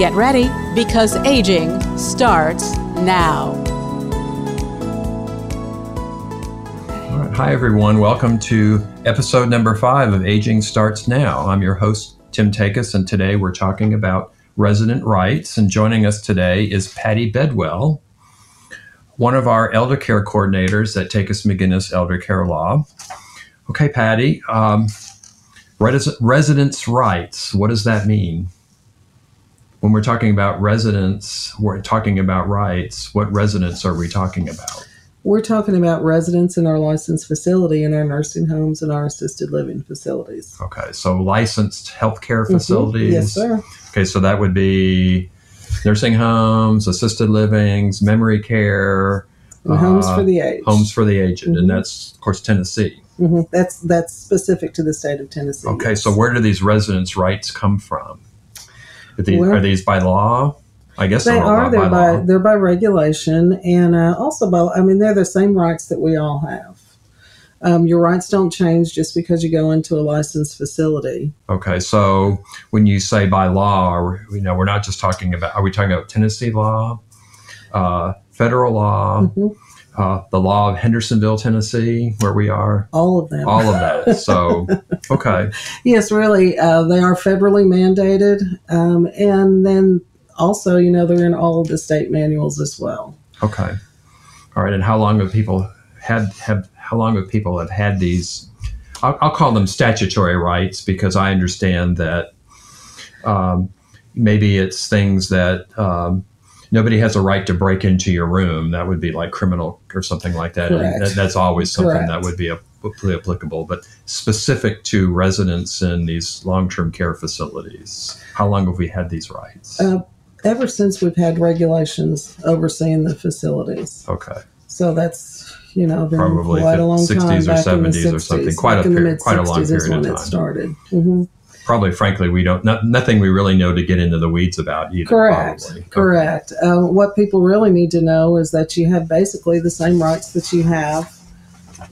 Get ready because aging starts now. Hi, everyone. Welcome to episode number five of Aging Starts Now. I'm your host, Tim Takis, and today we're talking about resident rights. And joining us today is Patty Bedwell, one of our elder care coordinators at Takis McGinnis Elder Care Law. Okay, Patty, um, res- residents' rights, what does that mean? When we're talking about residents, we're talking about rights. What residents are we talking about? We're talking about residents in our licensed facility, in our nursing homes, and our assisted living facilities. Okay, so licensed healthcare facilities. Mm-hmm. Yes, sir. Okay, so that would be nursing homes, assisted livings, memory care, and homes uh, for the aged. Homes for the aged, mm-hmm. and that's of course Tennessee. Mm-hmm. That's that's specific to the state of Tennessee. Okay, yes. so where do these residents' rights come from? Are these, well, are these by law? I guess they are. They're by, by they're by regulation, and uh, also by. I mean, they're the same rights that we all have. Um, your rights don't change just because you go into a licensed facility. Okay, so when you say by law, you know, we're not just talking about. Are we talking about Tennessee law, uh, federal law? Mm-hmm uh, the law of Hendersonville, Tennessee, where we are. All of them. All of that. So, okay. yes, really, uh, they are federally mandated, um, and then also, you know, they're in all of the state manuals as well. Okay. All right. And how long have people had have how long have people have had these? I'll, I'll call them statutory rights because I understand that um, maybe it's things that um, nobody has a right to break into your room. That would be like criminal or something like that. that that's always something Correct. that would be applicable. But specific to residents in these long term care facilities, how long have we had these rights? Uh, ever since we've had regulations overseeing the facilities. Okay. So that's you know been probably quite a long 60s time. or 70s or something. Quite a period, quite a long period of time. It started. Mm-hmm probably, frankly, we don't not, nothing we really know to get into the weeds about either. Correct. Probably. Correct. Okay. Uh, what people really need to know is that you have basically the same rights that you have,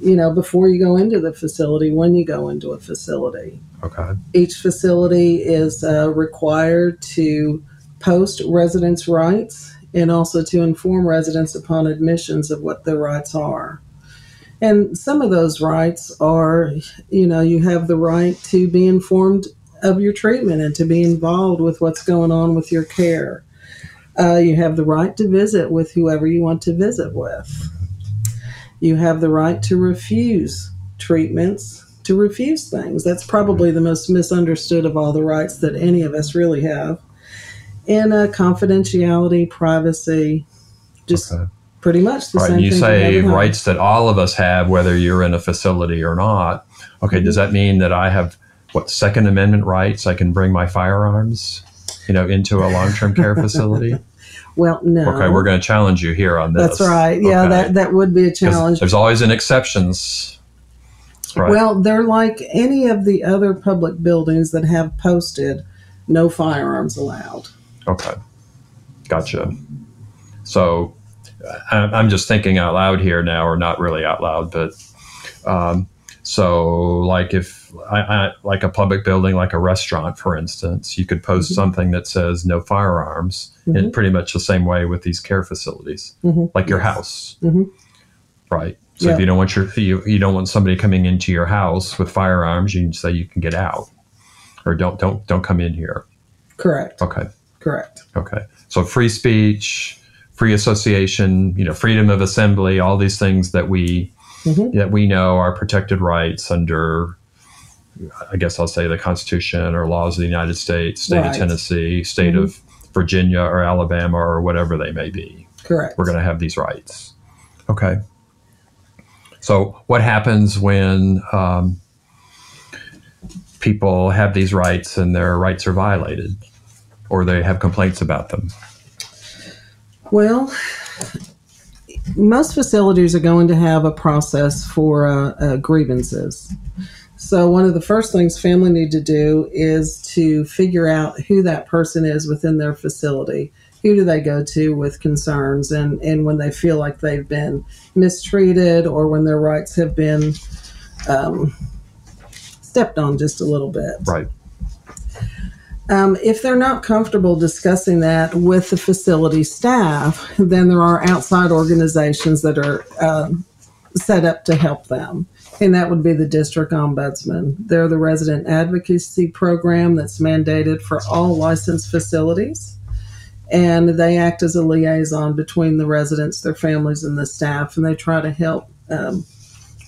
you know, before you go into the facility when you go into a facility. Okay. Each facility is uh, required to post residents' rights and also to inform residents upon admissions of what their rights are. And some of those rights are, you know, you have the right to be informed of your treatment and to be involved with what's going on with your care. Uh, you have the right to visit with whoever you want to visit with. You have the right to refuse treatments, to refuse things. That's probably the most misunderstood of all the rights that any of us really have. And uh, confidentiality, privacy, just okay. pretty much the right, same you say rights that all of us have, whether you're in a facility or not. Okay, mm-hmm. does that mean that I have what Second Amendment rights? I can bring my firearms, you know, into a long-term care facility. well, no. Okay, we're going to challenge you here on this. That's right. Yeah, okay. that that would be a challenge. There's always an exceptions. Right. Well, they're like any of the other public buildings that have posted no firearms allowed. Okay, gotcha. So I'm just thinking out loud here now, or not really out loud, but um, so, like if I, I, like a public building, like a restaurant, for instance, you could post mm-hmm. something that says no firearms, mm-hmm. in pretty much the same way with these care facilities, mm-hmm. like your house, mm-hmm. right? So if you don't want your you, you don't want somebody coming into your house with firearms, you can say you can get out, or don't don't don't come in here. Correct. Okay. Correct. Okay. So free speech, free association, you know, freedom of assembly, all these things that we mm-hmm. that we know are protected rights under, I guess I'll say the Constitution or laws of the United States, state right. of Tennessee, state mm-hmm. of Virginia or Alabama or whatever they may be. Correct. We're going to have these rights. Okay. So, what happens when um, people have these rights and their rights are violated or they have complaints about them? Well, most facilities are going to have a process for uh, uh, grievances. So, one of the first things family need to do is to figure out who that person is within their facility. Who do they go to with concerns and, and when they feel like they've been mistreated or when their rights have been um, stepped on just a little bit? Right. Um, if they're not comfortable discussing that with the facility staff, then there are outside organizations that are um, set up to help them. And that would be the district ombudsman. They're the resident advocacy program that's mandated for all licensed facilities. And they act as a liaison between the residents, their families, and the staff. And they try to help um,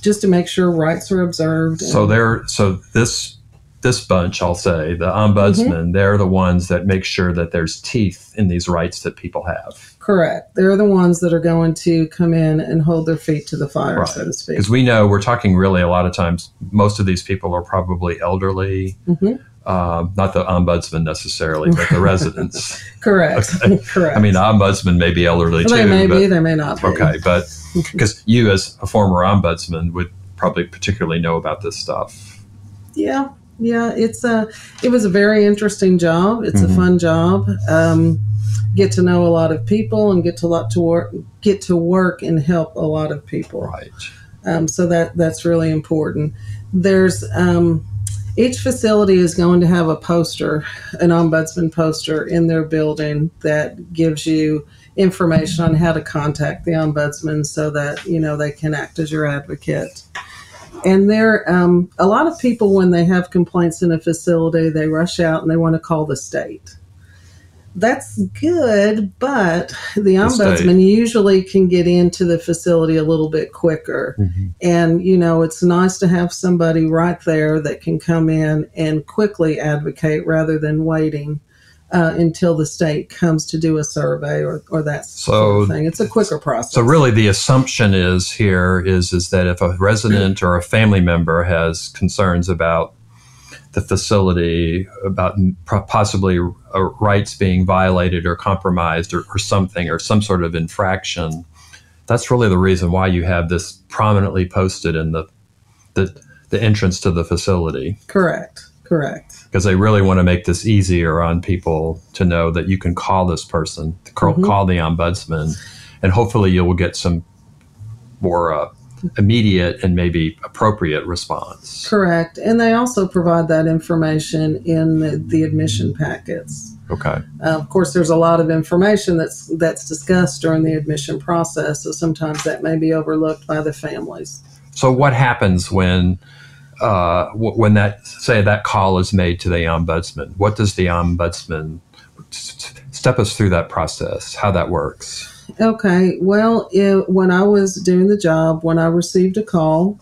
just to make sure rights are observed. So they're so this this bunch, I'll say, the ombudsman, Mm-hmm. they're the ones that make sure that there's teeth in these rights that people have. Correct. They're the ones that are going to come in and hold their feet to the fire, Right. so to speak. Because we know we're talking really a lot of times, most of these people are probably elderly, Mhm. um, not the ombudsman necessarily, but the residents. Correct. Okay. Correct. I mean, the ombudsman may be elderly they too. may but, be, they may not be. Okay, but because you, as a former ombudsman, would probably particularly know about this stuff. Yeah, yeah. It's a. It was a very interesting job. It's Mhm. a fun job. Um, get to know a lot of people and get to lot to work. Get to work and help a lot of people. Right. Um, so that that's really important. There's um, each facility is going to have a poster, an ombudsman poster in their building that gives you information on how to contact the ombudsman so that you know they can act as your advocate. And there, um, a lot of people when they have complaints in a facility, they rush out and they want to call the state. That's good, but the ombudsman usually can get into the facility a little bit quicker. And, you know, it's nice to have somebody right there that can come in and quickly advocate rather than waiting uh, until the state comes to do a survey or, or that sort of thing. It's a quicker process. So really, the assumption is here is is that if a resident or a family member has concerns about the facility, about possibly uh, rights being violated or compromised or, or something or some sort of infraction, that's really the reason why you have this prominently posted in the the, the entrance to the facility Correct. Correct. because they really want to make this easier on people to know that you can call this person, call, Mhm. call the ombudsman, and hopefully you will get some more uh, immediate and maybe appropriate response. Correct. And they also provide that information in the, the admission packets. Okay. Uh, of course, there's a lot of information that's that's discussed during the admission process, so sometimes that may be overlooked by the families. So what happens when uh, when that say that call is made to the ombudsman? What does the ombudsman step us through that process? How that works? Okay. Well, it, when I was doing the job, when I received a call,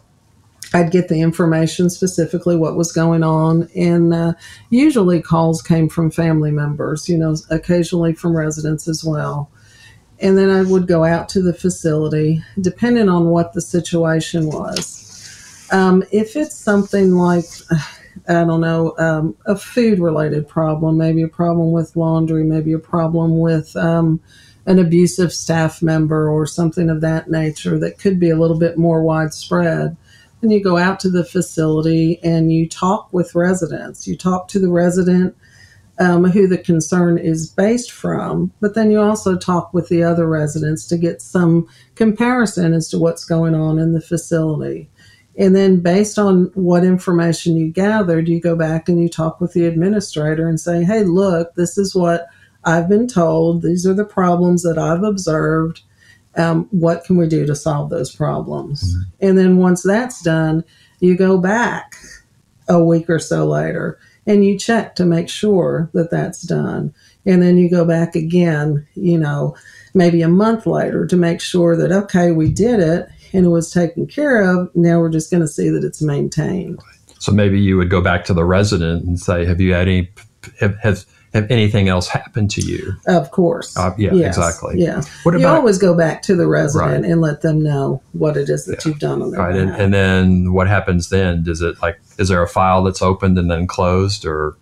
I'd get the information specifically what was going on, and uh, usually calls came from family members. You know, occasionally from residents as well. And then I would go out to the facility, depending on what the situation was. Um, if it's something like, I don't know, um, a food related problem, maybe a problem with laundry, maybe a problem with um, an abusive staff member or something of that nature that could be a little bit more widespread, then you go out to the facility and you talk with residents. You talk to the resident um, who the concern is based from, but then you also talk with the other residents to get some comparison as to what's going on in the facility. And then, based on what information you gathered, you go back and you talk with the administrator and say, hey, look, this is what I've been told. These are the problems that I've observed. Um, what can we do to solve those problems? And then, once that's done, you go back a week or so later and you check to make sure that that's done. And then you go back again, you know, maybe a month later to make sure that, okay, we did it and it was taken care of. Now we're just going to see that it's maintained. So maybe you would go back to the resident and say, "Have you had any? Have, have, have anything else happened to you?" Of course. Uh, yeah, Yes, exactly. Yeah. What you about always go back to the resident Right. and let them know what it is that you've done on their right? And, and then what happens then? Does it like is there a file that's opened and then closed, or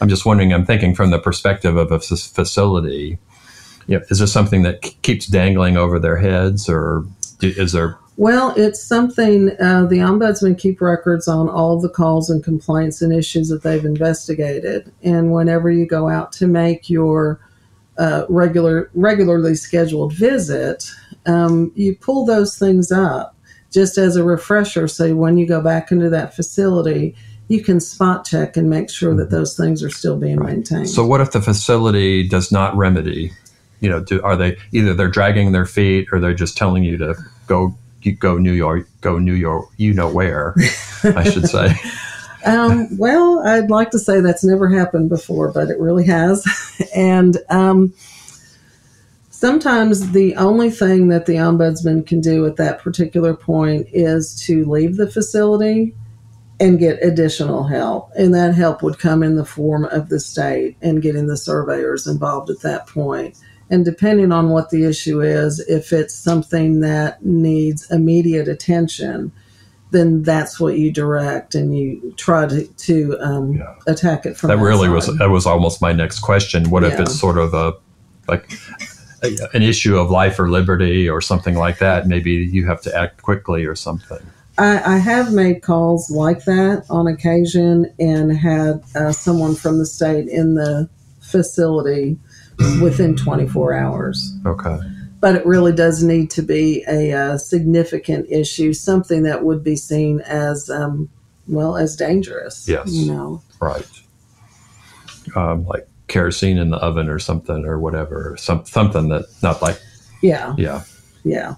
I'm just wondering. I'm thinking from the perspective of a f- facility. you know, is this something that k- keeps dangling over their heads, or is there? Well, it's something uh, the ombudsman keep records on all the calls and complaints and issues that they've investigated, and whenever you go out to make your uh, regular regularly scheduled visit, um, you pull those things up just as a refresher. So when you go back into that facility, you can spot check and make sure that those things are still being maintained. So what if the facility does not remedy? You know, do, are they either they're dragging their feet or they're just telling you to go go New York, go New York, you know where, I should say. Um, well, I'd like to say that's never happened before, but it really has. and um, sometimes the only thing that the ombudsman can do at that particular point is to leave the facility and get additional help. And that help would come in the form of the state and getting the surveyors involved at that point. And depending on what the issue is, if it's something that needs immediate attention, then that's what you direct and you try to, to um, Yeah. attack it from that that really was that was almost my next question. What if it's sort of a like a, an issue of life or liberty or something like that? Maybe you have to act quickly or something. I, I have made calls like that on occasion and had uh, someone from the state in the facility within 24 hours. Okay. But it really does need to be a, uh significant issue, something that would be seen as, um, well, as dangerous. Yes. You know, Right. Um, like kerosene in the oven or something or whatever. Some something that not like yeah, yeah. yeah.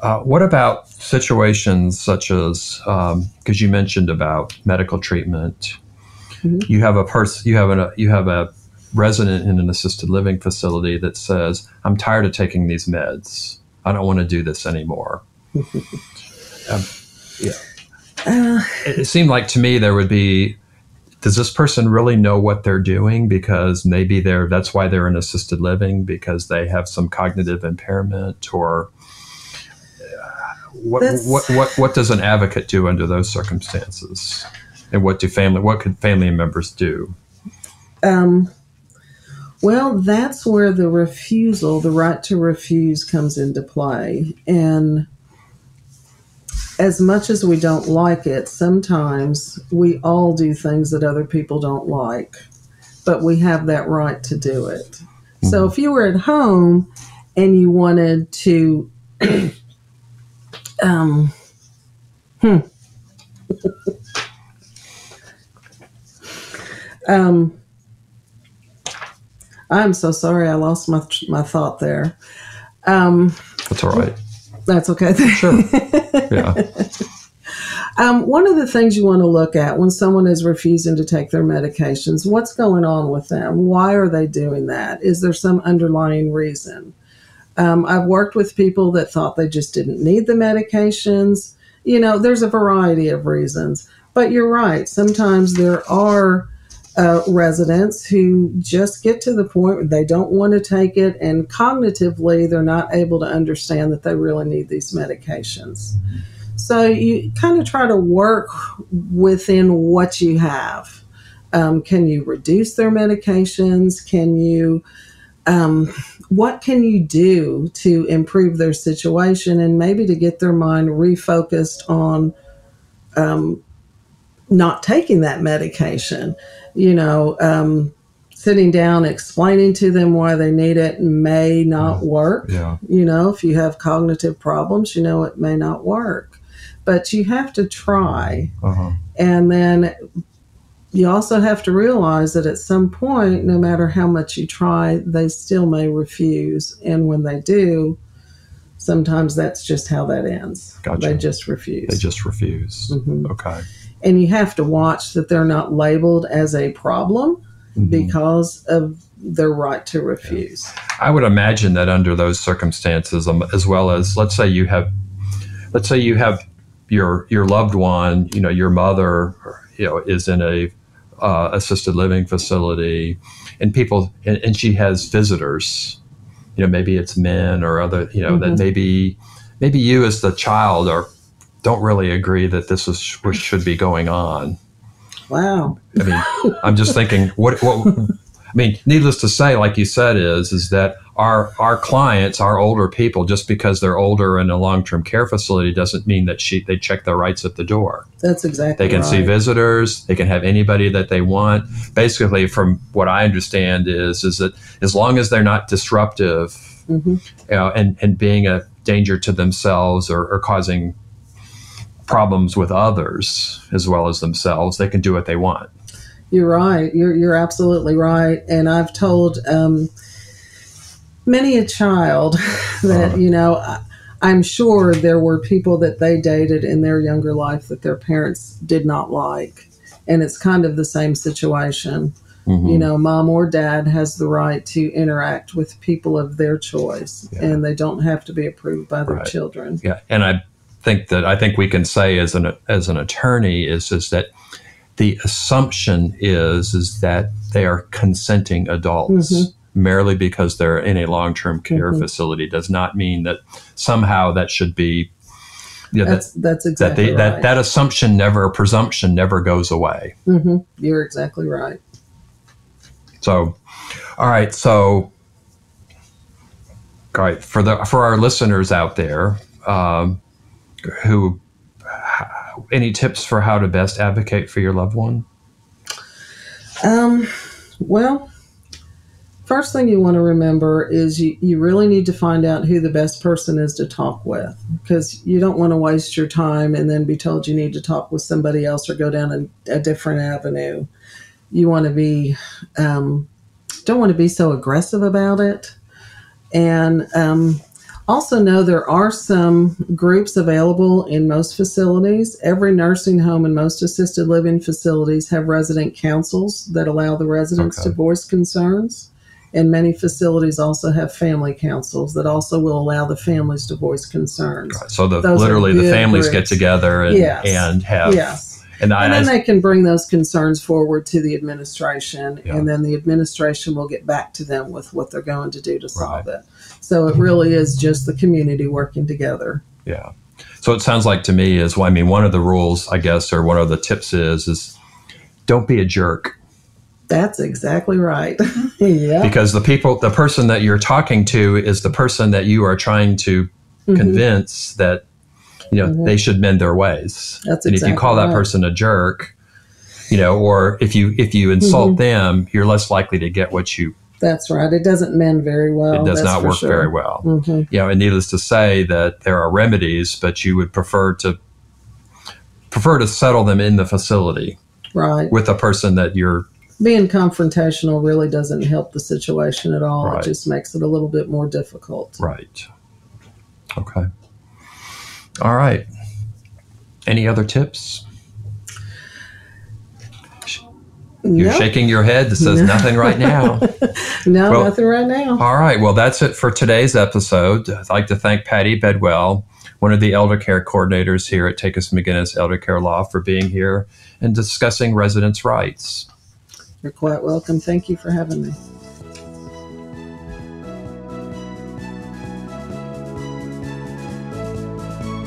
Uh, what about situations such as because you mentioned about medical treatment? Mhm. You have a person, you have a you have a resident in an assisted living facility that says, "I'm tired of taking these meds. I don't want to do this anymore." um, yeah, Uh, it, it seemed like to me there would be. Does this person really know what they're doing? Because maybe they're that's why they're in assisted living because they have some cognitive impairment or what, what what what does an advocate do under those circumstances? And what do family what could family members do? Um, well, that's where the refusal, the right to refuse, comes into play. And as much as we don't like it, sometimes we all do things that other people don't like, but we have that right to do it. So if you were at home and you wanted to, um, hmm. um, I'm so sorry. I lost my my thought there. Um, That's all right. that's okay. Sure. Yeah. Um, one of the things you want to look at when someone is refusing to take their medications, what's going on with them? Why are they doing that? Is there some underlying reason? Um, I've worked with people that thought they just didn't need the medications. You know, there's a variety of reasons. But you're right. Sometimes there are uh, residents who just get to the point where they don't want to take it, and cognitively, they're not able to understand that they really need these medications. So you kind of try to work within what you have. Um, can you reduce their medications? Can you, um, what can you do to improve their situation and maybe to get their mind refocused on um, not taking that medication? You know, um, sitting down, explaining to them why they need it may not work. Yeah. You know, if you have cognitive problems, you know it may not work. But you have to try. Uh-huh. And then you also have to realize that at some point, no matter how much you try, they still may refuse. And when they do, sometimes that's just how that ends. Gotcha. They just refuse. They just refuse. Mhm. Okay. And you have to watch that they're not labeled as a problem Mhm. because of their right to refuse. I would imagine that under those circumstances, um, as well as let's say you have, let's say you have your your loved one, you know, your mother, you know, is in a uh, assisted living facility, and people, and, and she has visitors, you know, maybe it's men or other, you know, that Mhm. maybe maybe you as the child are don't really agree that this is what should be going on. Wow. I mean, I'm just thinking, what, what, I mean, needless to say, like you said, is is that our our clients, our older people, just because they're older in a long term care facility doesn't mean that she they check their rights at the door. That's exactly They can right. see visitors. They can have anybody that they want. Basically, from what I understand, is is that as long as they're not disruptive, Mhm. you know, and and being a danger to themselves or, or causing problems with others as well as themselves, they can do what they want. You're right. You're you're absolutely right. And I've told um, many a child that Uh-huh. you know. I, I'm sure there were people that they dated in their younger life that their parents did not like, and it's kind of the same situation. Mhm. You know, mom or dad has the right to interact with people of their choice, Yeah. and they don't have to be approved by their Right. children. Yeah, and I think that I think we can say as an as an attorney is is that the assumption is is that they are consenting adults Mhm. merely because they're in a long term care Mhm. facility does not mean that somehow that should be you know, That's that's that that, they, right. that that assumption never presumption never goes away. hmm You're exactly right. So, all right. So, all right for the for our listeners out there um, who any tips for how to best advocate for your loved one? Um, well, first thing you want to remember is you, you really need to find out who the best person is to talk with because you don't want to waste your time and then be told you need to talk with somebody else or go down a, a different avenue. You want to be, um, don't want to be so aggressive about it. And um, also know there are some groups available in most facilities. Every nursing home and most assisted living facilities have resident councils that allow the residents Okay. to voice concerns. And many facilities also have family councils that also will allow the families to voice concerns. So the literally the families get together and Yes. and have Yes. And I, And then I- they can bring those concerns forward to the administration, Yeah. and then the administration will get back to them with what they're going to do to solve it. So it really is just the community working together. yeah. So it sounds like to me is well, I mean one of the rules I guess or one of the tips is is don't be a jerk That's exactly right. yeah. because the people the person that you're talking to is the person that you are trying to Mhm. convince that you know Mhm. they should mend their ways That's and if you exactly call that right. person a jerk you know or if you if you insult Mm-hmm. them you're less likely to get what you That's right. It doesn't mend very well. it does not work sure. very well hmm you know and needless to say that there are remedies but you would prefer to prefer to settle them in the facility Right. with a person that you're Being confrontational really doesn't help the situation at all. Right. It just makes it a little bit more difficult. right okay all right any other tips you're No, shaking your head that says No. nothing right now no Well- nothing right now. All right. Well, that's it for today's episode. I'd like to thank Patty Bedwell, one of the elder care coordinators here at Takis McGinnis Elder Care Law, for being here and discussing residents' rights. You're quite welcome. Thank you for having me.